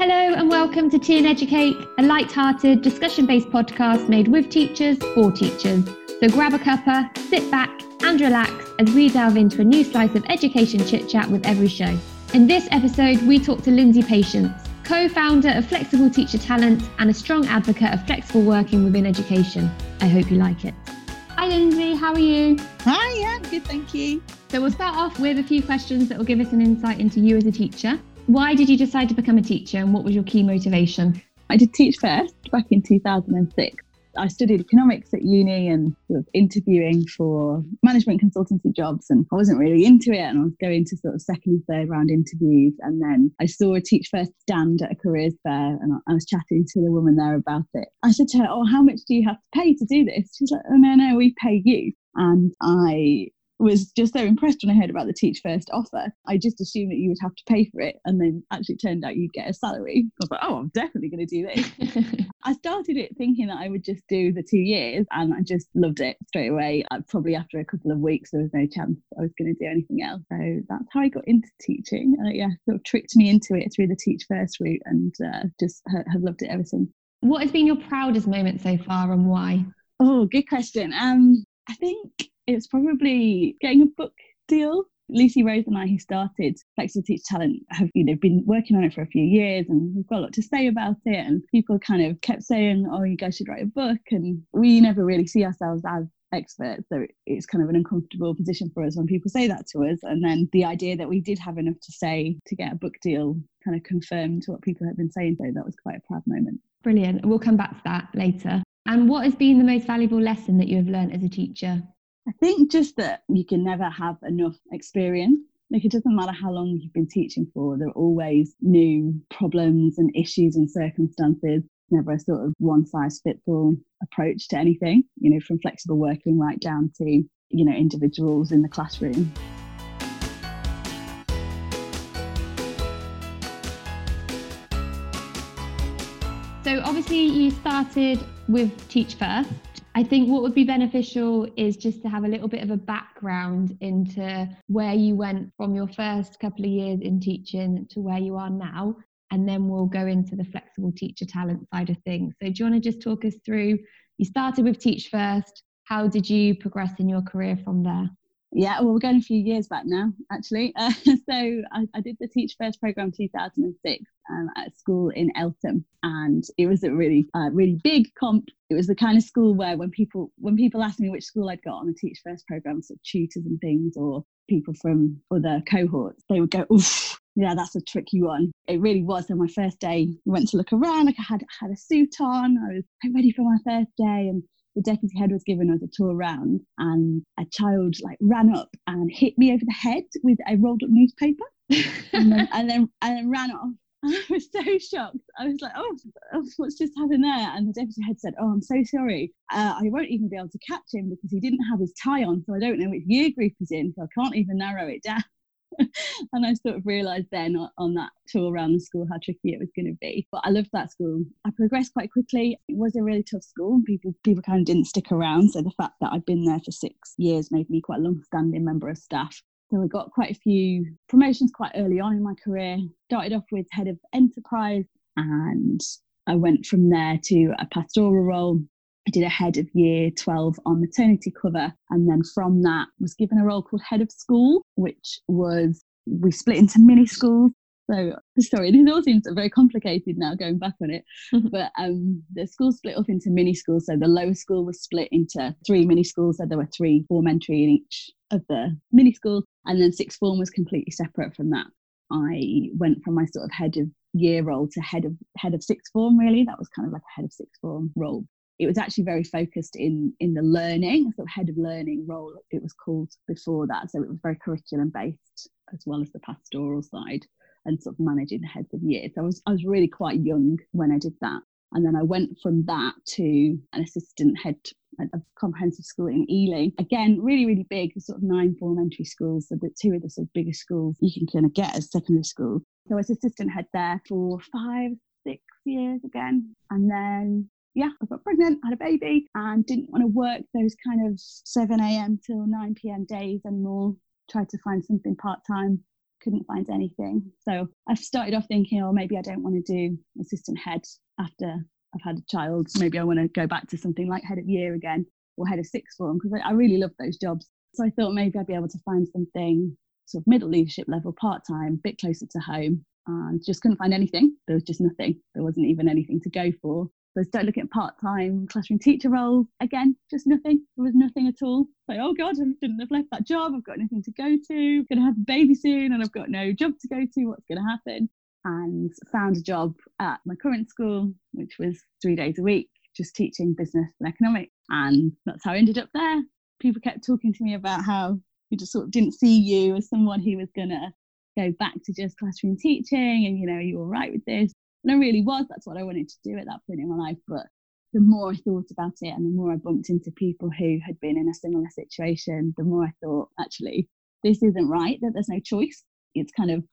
Hello and welcome to Tea and Educate, a light-hearted, discussion-based podcast made with teachers for teachers. So grab a cuppa, sit back and relax as we delve into a new slice of education chit-chat with every show. In this episode, we talk to Lindsay Patience, co-founder of Flexible Teacher Talent and a strong advocate of flexible working within education. I hope you like it. Hi Lindsay, how are you? Hi, yeah, good, thank you. So we'll start off with a few questions that will give us an insight into you as a teacher. Why did you decide to become a teacher and what was your key motivation? I did teach first back in 2006. I studied economics at uni and of interviewing for management consultancy jobs, and I wasn't really into it. And I was going to sort of second and third round interviews. And then I saw a Teach First stand at a careers fair, and I was chatting to the woman there about it. I said to her, Oh, how much do you have to pay to do this? She's like, Oh, no, no, we pay you. And I was just so impressed when I heard about the Teach First offer. I just assumed that you would have to pay for it, and then actually turned out you'd get a salary. I was like, oh, I'm definitely going to do this. I started it thinking that I would just do the two years, and I just loved it straight away. I, probably after a couple of weeks, there was no chance I was going to do anything else. So that's how I got into teaching. And yeah, sort of tricked me into it through the Teach First route, and uh, just have loved it ever since. What has been your proudest moment so far, and why? Oh, good question. Um, I think it's probably getting a book deal. Lucy Rose and I, who started Flexible Teach Talent, have you know been working on it for a few years, and we've got a lot to say about it. And people kind of kept saying, "Oh, you guys should write a book," and we never really see ourselves as experts, so it's kind of an uncomfortable position for us when people say that to us. And then the idea that we did have enough to say to get a book deal kind of confirmed what people had been saying. So that was quite a proud moment. Brilliant. We'll come back to that later. And what has been the most valuable lesson that you have learned as a teacher? I think just that you can never have enough experience. Like it doesn't matter how long you've been teaching for, there are always new problems and issues and circumstances. Never a sort of one size fits all approach to anything, you know, from flexible working right down to, you know, individuals in the classroom. So obviously you started with Teach First I think what would be beneficial is just to have a little bit of a background into where you went from your first couple of years in teaching to where you are now. And then we'll go into the flexible teacher talent side of things. So, do you want to just talk us through? You started with Teach First. How did you progress in your career from there? Yeah, well, we're going a few years back now, actually. Uh, so I, I, did the Teach First program 2006 um, at school in Eltham, and it was a really, uh, really big comp. It was the kind of school where when people when people asked me which school I'd got on the Teach First program, so tutors and things, or people from other cohorts, they would go, "Oof, yeah, that's a tricky one." It really was. So my first day, we went to look around. Like I had had a suit on. I was ready for my first day, and the deputy head was giving us a tour around and a child like ran up and hit me over the head with a rolled up newspaper and, then, and then and then ran off and I was so shocked. I was like, oh, what's just happened there? And the deputy head said, oh, I'm so sorry. Uh, I won't even be able to catch him because he didn't have his tie on. So I don't know which year group he's in. So I can't even narrow it down. and I sort of realised then on that tour around the school how tricky it was going to be. But I loved that school. I progressed quite quickly. It was a really tough school. People people kind of didn't stick around. So the fact that I'd been there for six years made me quite a long-standing member of staff. So I got quite a few promotions quite early on in my career. Started off with head of enterprise and I went from there to a pastoral role I did a head of year 12 on maternity cover. And then from that was given a role called head of school, which was we split into mini schools. So sorry, this all seems very complicated now going back on it. but um, the school split up into mini schools. So the lower school was split into three mini schools. So there were three form entry in each of the mini schools. And then sixth form was completely separate from that. I went from my sort of head of year role to head of head of sixth form really that was kind of like a head of sixth form role it was actually very focused in in the learning sort of head of learning role it was called before that so it was very curriculum based as well as the pastoral side and sort of managing the heads of years so I was, I was really quite young when I did that and then I went from that to an assistant head of comprehensive school in Ealing. Again, really, really big, sort of nine form entry schools, so the two of the sort of biggest schools you can kind of get as secondary school. So I was assistant head there for five, six years again. And then yeah, I got pregnant, had a baby, and didn't want to work those kind of 7 a.m. till 9 p.m. days anymore. Tried to find something part time couldn't find anything. So I've started off thinking, oh, maybe I don't want to do assistant head after I've had a child. Maybe I want to go back to something like head of year again or head of sixth form because I, I really love those jobs. So I thought maybe I'd be able to find something sort of middle leadership level, part time, a bit closer to home. And just couldn't find anything. There was just nothing. There wasn't even anything to go for. So I started looking at part-time classroom teacher roles. Again, just nothing. There was nothing at all. Like, oh God, I shouldn't have left that job. I've got nothing to go to. I'm to have a baby soon, and I've got no job to go to. What's to happen? And found a job at my current school, which was three days a week, just teaching business and economics. And that's how I ended up there. People kept talking to me about how you just sort of didn't see you as someone who was to go back to just classroom teaching and you know are you all right with this and I really was. That's what I wanted to do at that point in my life. But the more I thought about it and the more I bumped into people who had been in a similar situation, the more I thought, actually, this isn't right, that there's no choice. It's kind of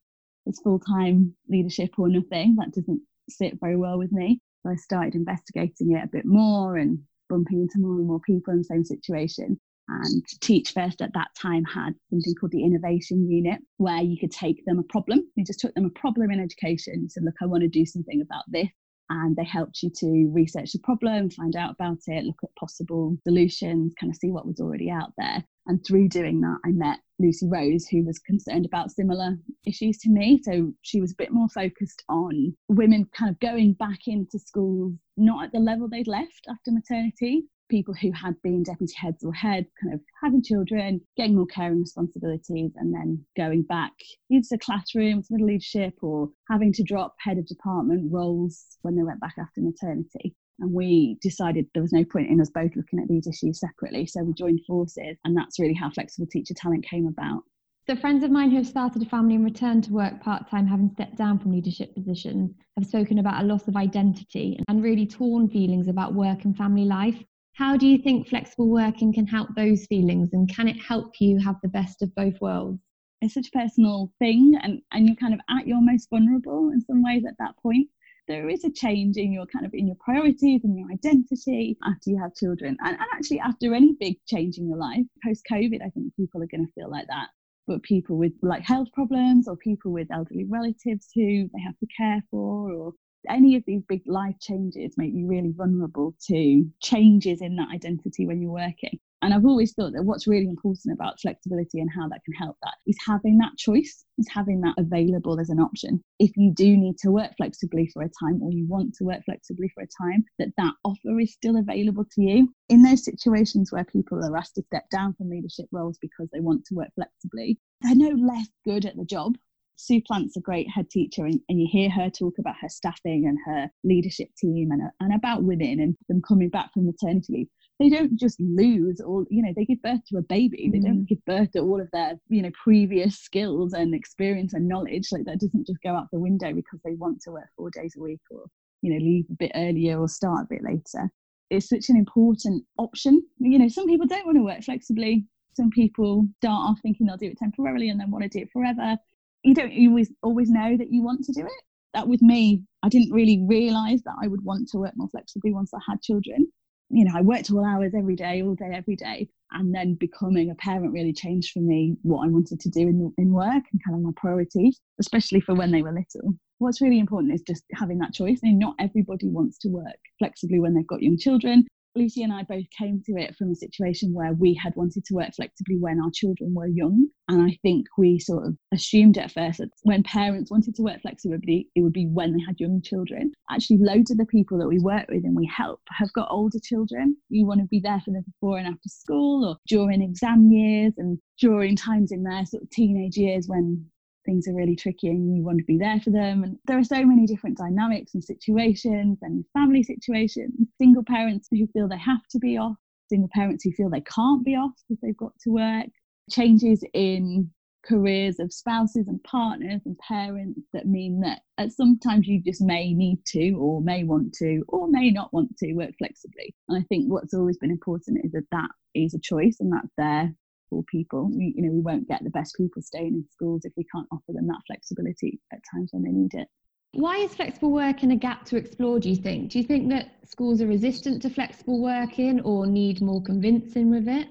it's full time leadership or nothing. That doesn't sit very well with me. So I started investigating it a bit more and bumping into more and more people in the same situation. And Teach First at that time had something called the Innovation Unit, where you could take them a problem. You just took them a problem in education. You said, Look, I want to do something about this. And they helped you to research the problem, find out about it, look at possible solutions, kind of see what was already out there. And through doing that, I met Lucy Rose, who was concerned about similar issues to me. So she was a bit more focused on women kind of going back into schools, not at the level they'd left after maternity, people who had been deputy heads or heads, kind of having children, getting more caring responsibilities, and then going back either to classroom, to middle leadership, or having to drop head of department roles when they went back after maternity. And we decided there was no point in us both looking at these issues separately. So we joined forces, and that's really how Flexible Teacher Talent came about. So, friends of mine who have started a family and returned to work part time, having stepped down from leadership positions, have spoken about a loss of identity and really torn feelings about work and family life. How do you think flexible working can help those feelings and can it help you have the best of both worlds? It's such a personal thing and, and you're kind of at your most vulnerable in some ways at that point. There is a change in your kind of in your priorities and your identity after you have children. And, and actually after any big change in your life, post COVID, I think people are going to feel like that but people with like health problems or people with elderly relatives who they have to care for or any of these big life changes make you really vulnerable to changes in that identity when you're working. And I've always thought that what's really important about flexibility and how that can help that is having that choice, is having that available as an option. If you do need to work flexibly for a time or you want to work flexibly for a time, that that offer is still available to you. In those situations where people are asked to step down from leadership roles because they want to work flexibly, they're no less good at the job Sue Plant's a great head teacher, and, and you hear her talk about her staffing and her leadership team and, and about women and them coming back from maternity leave. They don't just lose all, you know, they give birth to a baby. They mm. don't give birth to all of their, you know, previous skills and experience and knowledge. Like that doesn't just go out the window because they want to work four days a week or, you know, leave a bit earlier or start a bit later. It's such an important option. You know, some people don't want to work flexibly. Some people start off thinking they'll do it temporarily and then want to do it forever you don't always always know that you want to do it. That with me, I didn't really realise that I would want to work more flexibly once I had children. You know, I worked all hours every day, all day, every day. And then becoming a parent really changed for me what I wanted to do in, in work and kind of my priorities, especially for when they were little. What's really important is just having that choice. And not everybody wants to work flexibly when they've got young children. Lucy and I both came to it from a situation where we had wanted to work flexibly when our children were young. And I think we sort of assumed at first that when parents wanted to work flexibly, it would be when they had young children. Actually, loads of the people that we work with and we help have got older children. You want to be there for them before and after school or during exam years and during times in their sort of teenage years when things are really tricky and you want to be there for them. And there are so many different dynamics and situations and family situations. Single parents who feel they have to be off, single parents who feel they can't be off because they've got to work, changes in careers of spouses and partners and parents that mean that at sometimes you just may need to or may want to or may not want to work flexibly and i think what's always been important is that that is a choice and that's there for people. We, you know, we won't get the best people staying in schools if we can't offer them that flexibility at times when they need it. Why is flexible working a gap to explore, do you think? Do you think that schools are resistant to flexible working or need more convincing with it?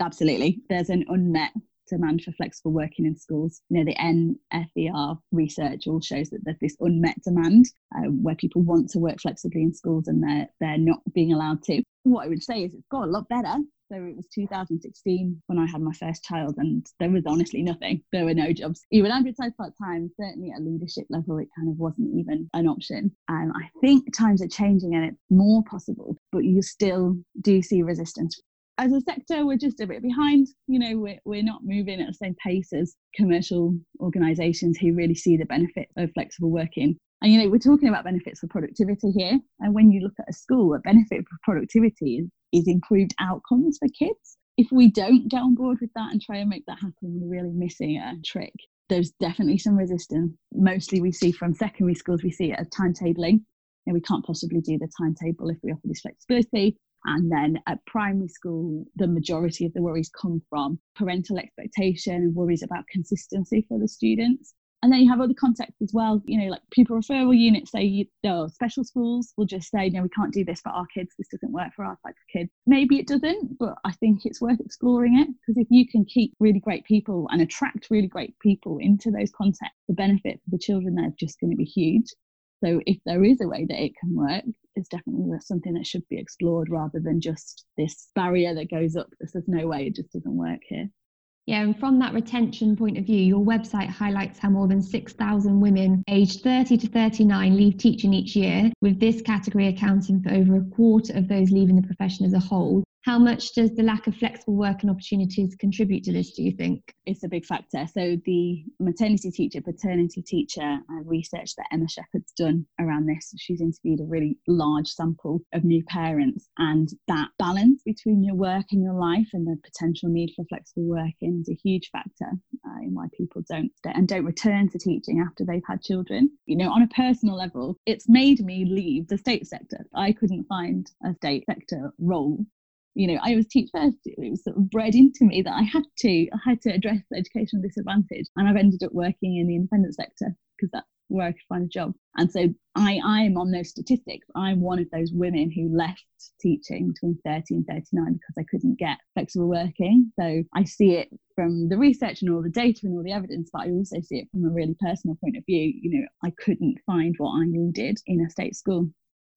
Absolutely. There's an unmet demand for flexible working in schools. You know, the NFER research all shows that there's this unmet demand uh, where people want to work flexibly in schools and they're, they're not being allowed to. What I would say is it's got a lot better so it was 2016 when I had my first child, and there was honestly nothing. There were no jobs. Even advertised part time, certainly at leadership level, it kind of wasn't even an option. And I think times are changing and it's more possible, but you still do see resistance as a sector, we're just a bit behind. You know, we're, we're not moving at the same pace as commercial organisations who really see the benefit of flexible working. And, you know, we're talking about benefits for productivity here. And when you look at a school, a benefit for productivity is, is improved outcomes for kids. If we don't get on board with that and try and make that happen, we're really missing a trick. There's definitely some resistance. Mostly we see from secondary schools, we see it as timetabling. You know, we can't possibly do the timetable if we offer this flexibility. And then at primary school, the majority of the worries come from parental expectation and worries about consistency for the students. And then you have other contexts as well, you know, like pupil referral units say, you know, special schools will just say, no, we can't do this for our kids. This doesn't work for our type of kids. Maybe it doesn't, but I think it's worth exploring it because if you can keep really great people and attract really great people into those contexts, the benefit for the children there is just going to be huge. So if there is a way that it can work, it's definitely something that should be explored rather than just this barrier that goes up that says no way, it just doesn't work here. Yeah, and from that retention point of view, your website highlights how more than 6,000 women aged 30 to 39 leave teaching each year, with this category accounting for over a quarter of those leaving the profession as a whole. How much does the lack of flexible working opportunities contribute to this, do you think? It's a big factor. So, the maternity teacher, paternity teacher uh, research that Emma Sheppard's done around this, she's interviewed a really large sample of new parents. And that balance between your work and your life and the potential need for flexible working is a huge factor uh, in why people don't stay and don't return to teaching after they've had children. You know, on a personal level, it's made me leave the state sector. I couldn't find a state sector role you know, I was teach first. It was sort of bred into me that I had to, I had to address educational disadvantage, and I've ended up working in the independent sector because that's where I could find a job. And so I, I'm on those statistics. I'm one of those women who left teaching between 30 and 39 because I couldn't get flexible working. So I see it from the research and all the data and all the evidence, but I also see it from a really personal point of view. You know, I couldn't find what I needed in a state school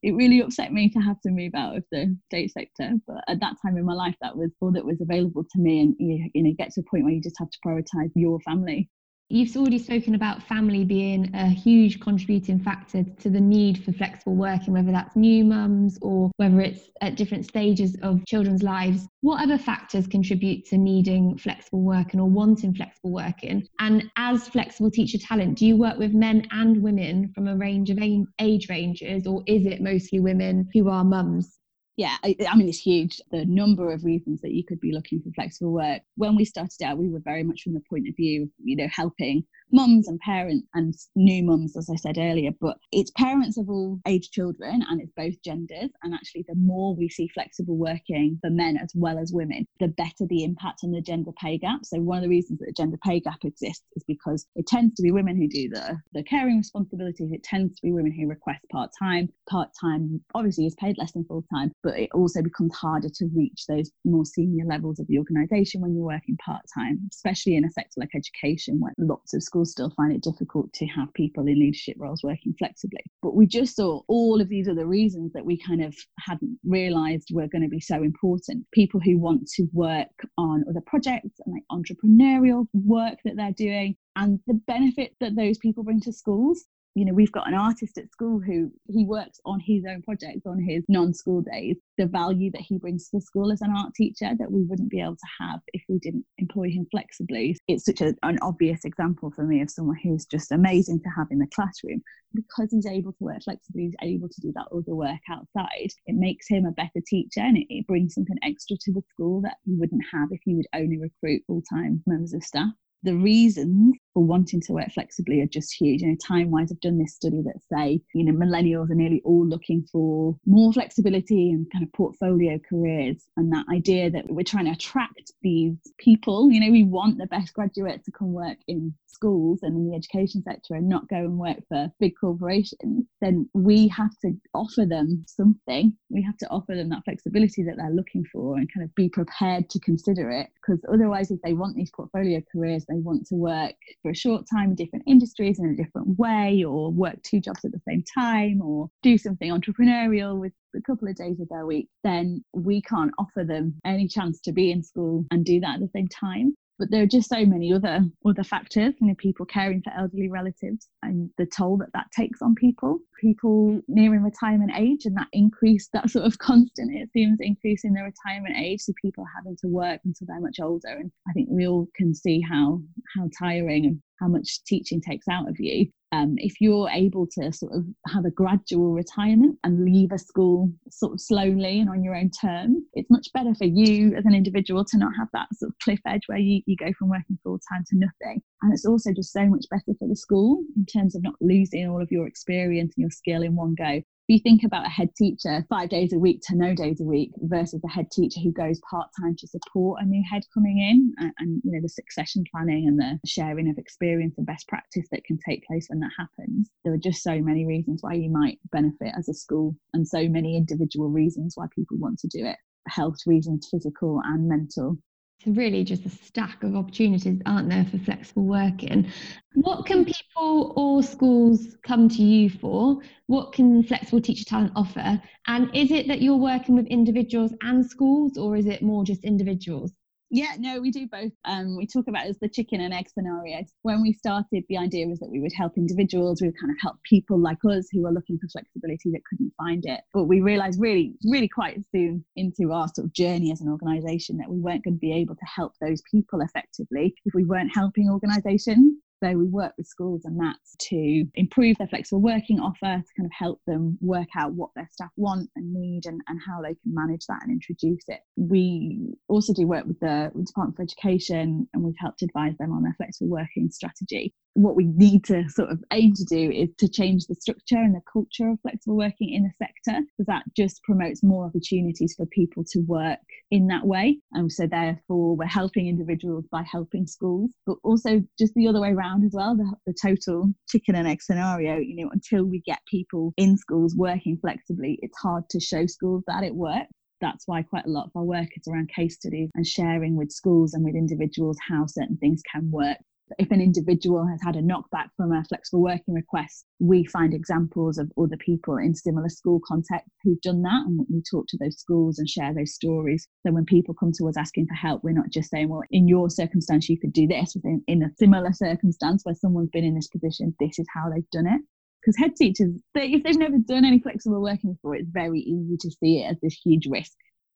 it really upset me to have to move out of the state sector. But at that time in my life, that was all that was available to me. And you, you know, get to a point where you just have to prioritize your family You've already spoken about family being a huge contributing factor to the need for flexible working, whether that's new mums or whether it's at different stages of children's lives. What other factors contribute to needing flexible working or wanting flexible working? And as flexible teacher talent, do you work with men and women from a range of age ranges, or is it mostly women who are mums? Yeah, I, I, mean, it's huge. The number of reasons that you could be looking for flexible work. When we started out, we were very much from the point of view, you know, helping mums and parents and new mums, as I said earlier. But it's parents of all age children and it's both genders. And actually, the more we see flexible working for men as well as women, the better the impact on the gender pay gap. So, one of the reasons that the gender pay gap exists is because it tends to be women who do the, the caring responsibilities, it tends to be women who request part time. Part time obviously is paid less than full time but it also becomes harder to reach those more senior levels of the organisation when you're working part time, especially in a sector like education, where lots of schools still find it difficult to have people in leadership roles working flexibly. But we just saw all of these other reasons that we kind of hadn't realised were going to be so important. People who want to work on other projects and like entrepreneurial work that they're doing, and the benefit that those people bring to schools you know we've got an artist at school who he works on his own projects on his non-school days. The value that he brings to the school as an art teacher that we wouldn't be able to have if we didn't employ him flexibly. It's such a, an obvious example for me of someone who's just amazing to have in the classroom. Because he's able to work flexibly he's able to do that other work outside it makes him a better teacher and it, it brings something extra to the school that he wouldn't have if he would only recruit full-time members of staff. The reasons for wanting to work flexibly are just huge. You know, time wise, I've done this study that say, you know, millennials are nearly all looking for more flexibility and kind of portfolio careers. And that idea that we're trying to attract these people, you know, we want the best graduates to come work in schools and in the education sector and not go and work for big corporations, then we have to offer them something. We have to offer them that flexibility that they're looking for and kind of be prepared to consider it. Because otherwise, if they want these portfolio careers, they want to work for a short time in different industries in a different way, or work two jobs at the same time, or do something entrepreneurial with a couple of days of their week, then we can't offer them any chance to be in school and do that at the same time. But there are just so many other other factors you know people caring for elderly relatives and the toll that that takes on people. People nearing retirement age and that increase that sort of constant it seems increase in their retirement age so people having to work until they're much older. And i think we all can see how how tiring and how much teaching takes out of you um, if you're able to sort of have a gradual retirement and leave a school sort of slowly and on your own terms, it's much better for you as an individual to not have that sort of cliff edge where you, you go from working full time to nothing. And it's also just so much better for the school in terms of not losing all of your experience and your skill in one go you think about a head teacher five days a week to no days a week versus a head teacher who goes part time to support a new head coming in, and, and, you know the succession planning and the sharing of experience and best practice that can take place when that happens, there are just so many reasons why you might benefit as a school, and so many individual reasons why people want to do it. Health reasons, physical and mental really just a stack of opportunities, aren't there, for flexible working? What can mm. people or schools come to you for? What can Flexible Teacher Talent offer? And is it that you're working with individuals and schools, or is it more just individuals? Yeah, no, we do both. Um, we talk about it as the chicken and egg scenario. When we started, the idea was that we would help individuals, we would kind of help people like us who are looking for flexibility that couldn't find it. But we realized really, really quite soon into our sort of journey as an organization that we weren't going to be able to help those people effectively if we weren't helping organizations. So we work with schools and that's to improve their flexible working offer, to kind of help them work out what their staff want and need and, and how they can manage that and introduce it. We also do work with the Department for Education and we've helped advise them on their flexible working strategy what we need to sort of aim to do is to change the structure and the culture of flexible working in the sector. Because that just promotes more opportunities for people to work in that way. And so therefore we're helping individuals by helping schools but also just the other way around as well the, the total chicken and egg scenario. You know until we get people in schools working flexibly it's hard to show schools that it works. That's why quite a lot of our work is around case studies and sharing with schools and with individuals how certain things can work if an individual has had a knockback from a flexible working request, we find examples of other people in similar school contexts who've done that. And we talk to those schools and share those stories. So when people come to us asking for help, we're not just saying, well, in your circumstance, you could do this. Within, in a similar circumstance where someone's been in this position, this is how they've done it. Because head teachers, they, if they've never done any flexible working before, it's very easy to see it as this huge risk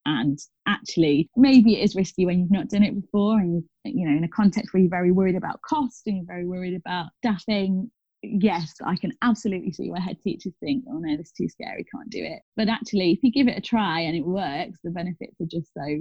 and actually maybe it is risky when you've not done it before and you know in a context where you're very worried about cost and you're very worried about staffing yes i can absolutely see where head teachers think oh no this is too scary can't do it. But actually if you give it a try and it works the benefits are just so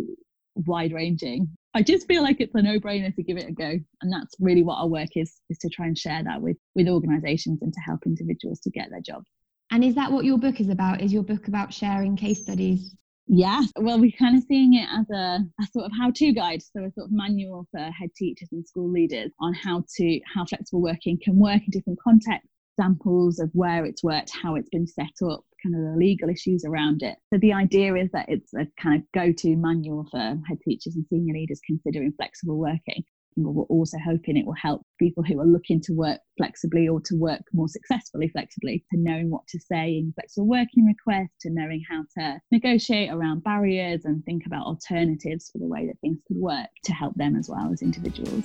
wide ranging i just feel like it's a no-brainer to give it a go and that's really what our work is is to try and share that with with organizations and to help individuals to get their job and is that what your book is about? Is your book about sharing case studies yeah, well, we're kind of seeing it as a, a sort of how-to guide, so a sort of manual for head teachers and school leaders on how to how flexible working can work in different contexts, examples of where it's worked, how it's been set up, kind of the legal issues around it. So the idea is that it's a kind of go-to manual for head teachers and senior leaders considering flexible working we're also hoping it will help people who are looking to work flexibly or to work more successfully flexibly to knowing what to say in flexible working requests, to knowing how to negotiate around barriers and think about alternatives for the way that things could work to help them as well as individuals.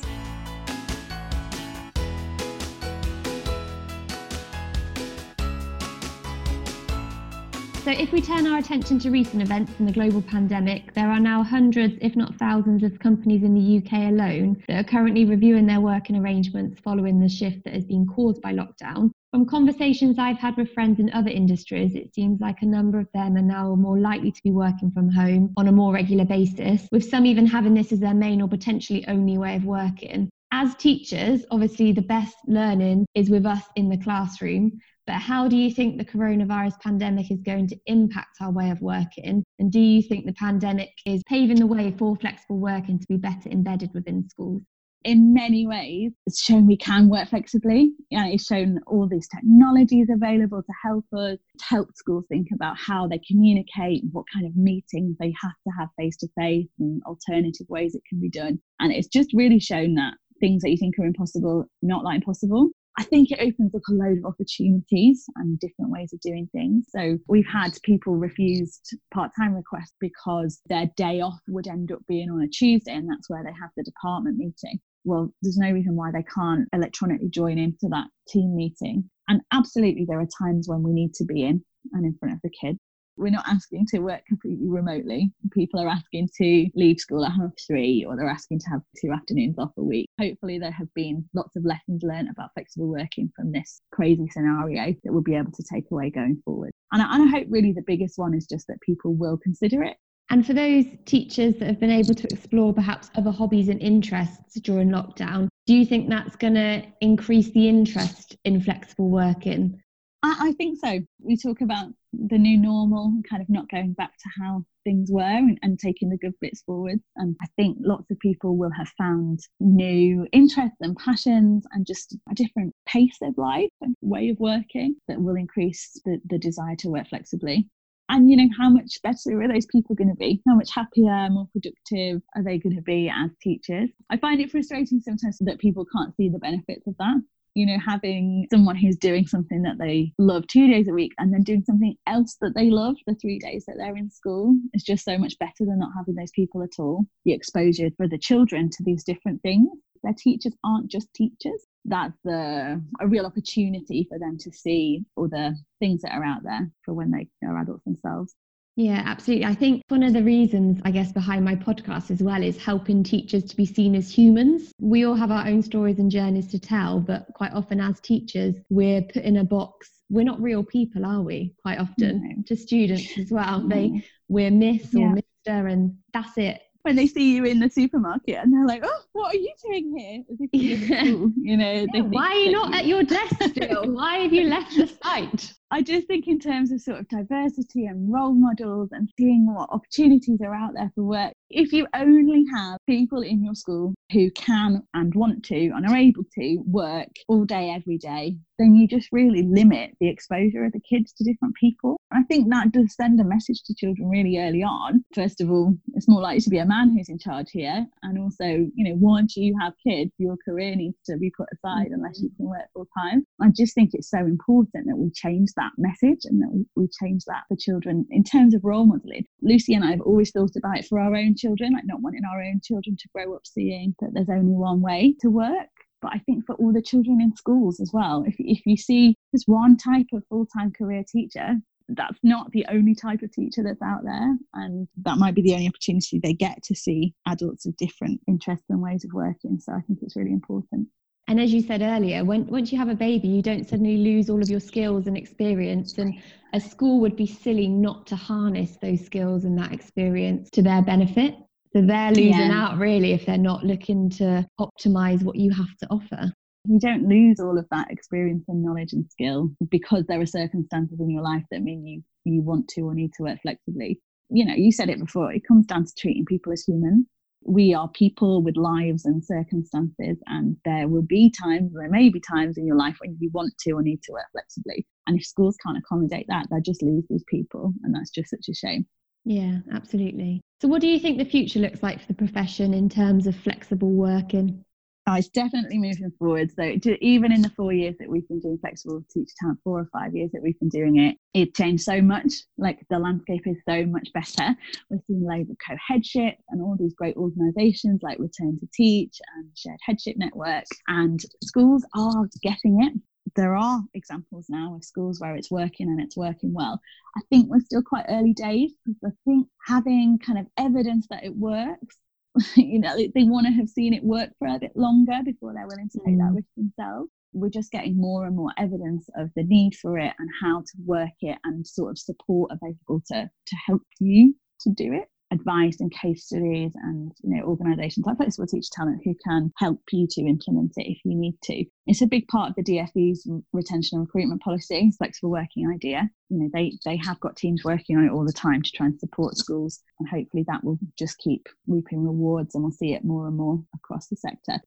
So, if we turn our attention to recent events and the global pandemic, there are now hundreds, if not thousands, of companies in the UK alone that are currently reviewing their working arrangements following the shift that has been caused by lockdown. From conversations I've had with friends in other industries, it seems like a number of them are now more likely to be working from home on a more regular basis, with some even having this as their main or potentially only way of working. As teachers, obviously the best learning is with us in the classroom. But how do you think the coronavirus pandemic is going to impact our way of working? And do you think the pandemic is paving the way for flexible working to be better embedded within schools? in many ways, it's shown we can work flexibly. Yeah, it's shown all these technologies available to help us, to help schools think about how they communicate, what kind of meetings they have to have face to face, and alternative ways it can be done. And it's just really shown that things that you think are impossible, not that impossible. I think it opens up a load of opportunities and different ways of doing things. So we've had people refused part-time requests because their day off would end up being on a Tuesday and that's where they have the department meeting well, there's no reason why they can't electronically join into that team meeting. And absolutely, there are times when we need to be in and in front of the kids. We're not asking to work completely remotely. People are asking to leave school at half three or they're asking to have two afternoons off a week. Hopefully, there have been lots of lessons learned about flexible working from this crazy scenario that we'll be able to take away going forward. And I, and I hope really the biggest one is just that people will consider it and for those teachers that have been able to explore perhaps other hobbies and interests during lockdown, do you think that's going to increase the interest in flexible working? I, I, think so. We talk about the new normal, kind of not going back to how things were and, and taking the good bits forward. And I think lots of people will have found new interests and passions and just a different pace of life and way of working that will increase the, the desire to work flexibly and you know how much better are those people going to be how much happier more productive are they going to be as teachers i find it frustrating sometimes that people can't see the benefits of that you know having someone who's doing something that they love two days a week and then doing something else that they love the three days that they're in school is just so much better than not having those people at all. The exposure for the children to these different things. Their teachers aren't just teachers. That's the, a real opportunity for them to see all the things that are out there for when they are adults themselves. Yeah, absolutely. I think one of the reasons, I guess, behind my podcast as well is helping teachers to be seen as humans. We all have our own stories and journeys to tell, but quite often as teachers, we're put in a box. We're not real people, are we? Quite often no. to students as well. No. They we're Miss yeah. or Mister, and that's it when they see you in the supermarket and they're like, "Oh, what are you doing here?" Yeah. You know, yeah, why are you not at your desk still? why have you left the site? I just think in terms of sort of diversity and role models and seeing what opportunities are out there for work. If you only have people in your school who can and want to and are able to work all day, every day, then you just really limit the exposure of the kids to different people. I think that does send a message to children really early on. First of all, it's more likely to be a man who's in charge here. And also, you know, once you have kids, your career needs to be put aside mm-hmm. unless you can work full time. I just think it's so important that we change that message and that we, we change that for children in terms of role modeling. Lucy and I have always thought about it for our own children, like not wanting our own children to grow up seeing that there's only one way to work but I think for all the children in schools as well. If, if you see just one type of full time career teacher, that's not the only type of teacher that's out there. And that might be the only opportunity they get to see adults of different interests and ways of working. So I think it's really important. And as you said earlier, when, once you have a baby, you don't suddenly lose all of your skills and experience. And a school would be silly not to harness those skills and that experience to their benefit. So they're losing yeah. out really if they're not looking to optimize what you have to offer. You don't lose all of that experience and knowledge and skill because there are circumstances in your life that mean you you want to or need to work flexibly. You know, you said it before, it comes down to treating people as humans. We are people with lives and circumstances, and there will be times, there may be times in your life when you want to or need to work flexibly. And if schools can't accommodate that, they just lose these people, and that's just such a shame. Yeah, absolutely. So, what do you think the future looks like for the profession in terms of flexible working? Oh, it's definitely moving forward. So, to, even in the four years that we've been doing flexible teacher talent, four or five years that we've been doing it, it changed so much. Like the landscape is so much better. We're seeing loads of co headship and all these great organisations like Return to Teach and Shared Headship Network. And schools are getting it there are examples now of schools where it's working and it's working well. I think we're still quite early days because I think having kind of evidence that it works, you know, they want to have seen it work for a bit longer before they're willing to take mm. that risk themselves. We're just getting more and more evidence of the need for it and how to work it and sort of support available to to help you to do it. Advice and case studies and you know organisations like Flexible Teacher Talent who can help you to implement it if you need to. It's a big part of the DFE's retention and recruitment policy, flexible working idea. You know, they they have got teams working on it all the time to try and support schools, and hopefully that will just keep reaping rewards, and we'll see it more and more across the sector.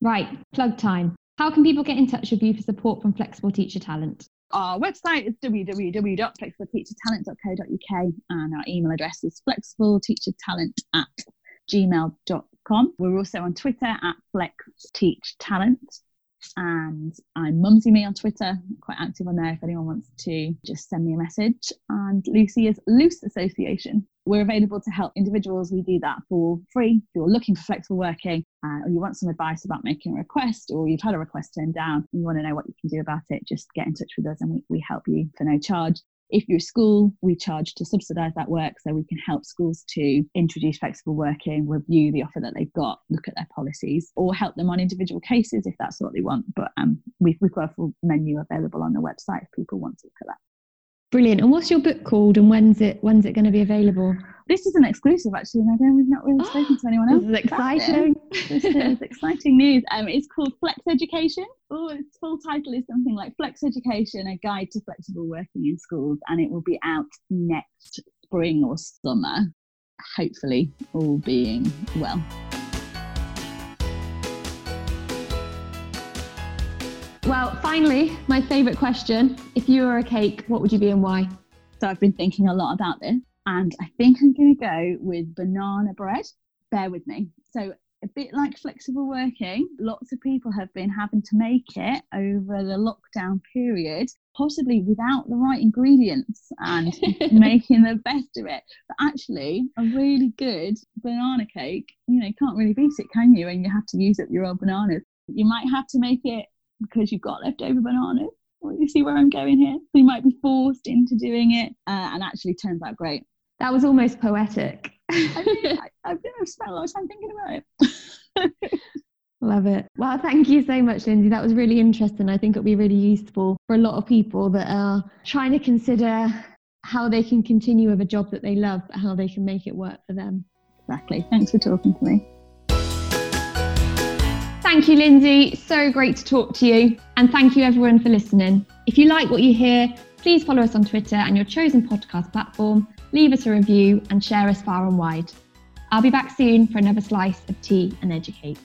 Right, plug time. How can people get in touch with you for support from Flexible Teacher Talent? Our website is www.flexibleteachertalent.co.uk and our email address is flexibleteachertalent at gmail.com. We're also on Twitter at flexteachtalent and I'm Mumsy Me on Twitter, quite active on there if anyone wants to just send me a message. And Lucy is Loose Association. We're available to help individuals. We do that for free. If you're looking for flexible working uh, or you want some advice about making a request or you've had a request turned down and you want to know what you can do about it, just get in touch with us and we, we help you for no charge. If you're a school, we charge to subsidise that work so we can help schools to introduce flexible working, review the offer that they've got, look at their policies, or help them on individual cases if that's what they want. But um, we've, we've got a full menu available on the website if people want to look at that. Brilliant. And what's your book called and when's it when's it going to be available? This is an exclusive actually, don't we've not really spoken to anyone else. This is exciting. this is exciting news. Um, it's called Flex Education. Oh, its full title is something like Flex Education: A Guide to Flexible Working in Schools, and it will be out next spring or summer. Hopefully, all being well. Finally, my favourite question. If you were a cake, what would you be and why? So I've been thinking a lot about this, and I think I'm going to go with banana bread. Bear with me. So a bit like flexible working, lots of people have been having to make it over the lockdown period, possibly without the right ingredients and making the best of it. But actually, a really good banana cake, you know, you can't really beat it, can you? And you have to use up your old bananas. You might have to make it because you've got leftover bananas. Well, you see where I'm going here? So you might be forced into doing it, uh, and actually turns out great. That was almost poetic. I I, I've, I've spent a lot of time thinking about it. Love it. Well, thank you so much, Lindsay. That was really interesting. I think it'll be really useful for a lot of people that are trying to consider how they can continue with a job that they love, but how they can make it work for them. Exactly. Thanks for talking to me. Thank you, Lindsay. So great to talk to you. And thank you, everyone, for listening. If you like what you hear, please follow us on Twitter and your chosen podcast platform, leave us a review, and share us far and wide. I'll be back soon for another slice of tea and educate.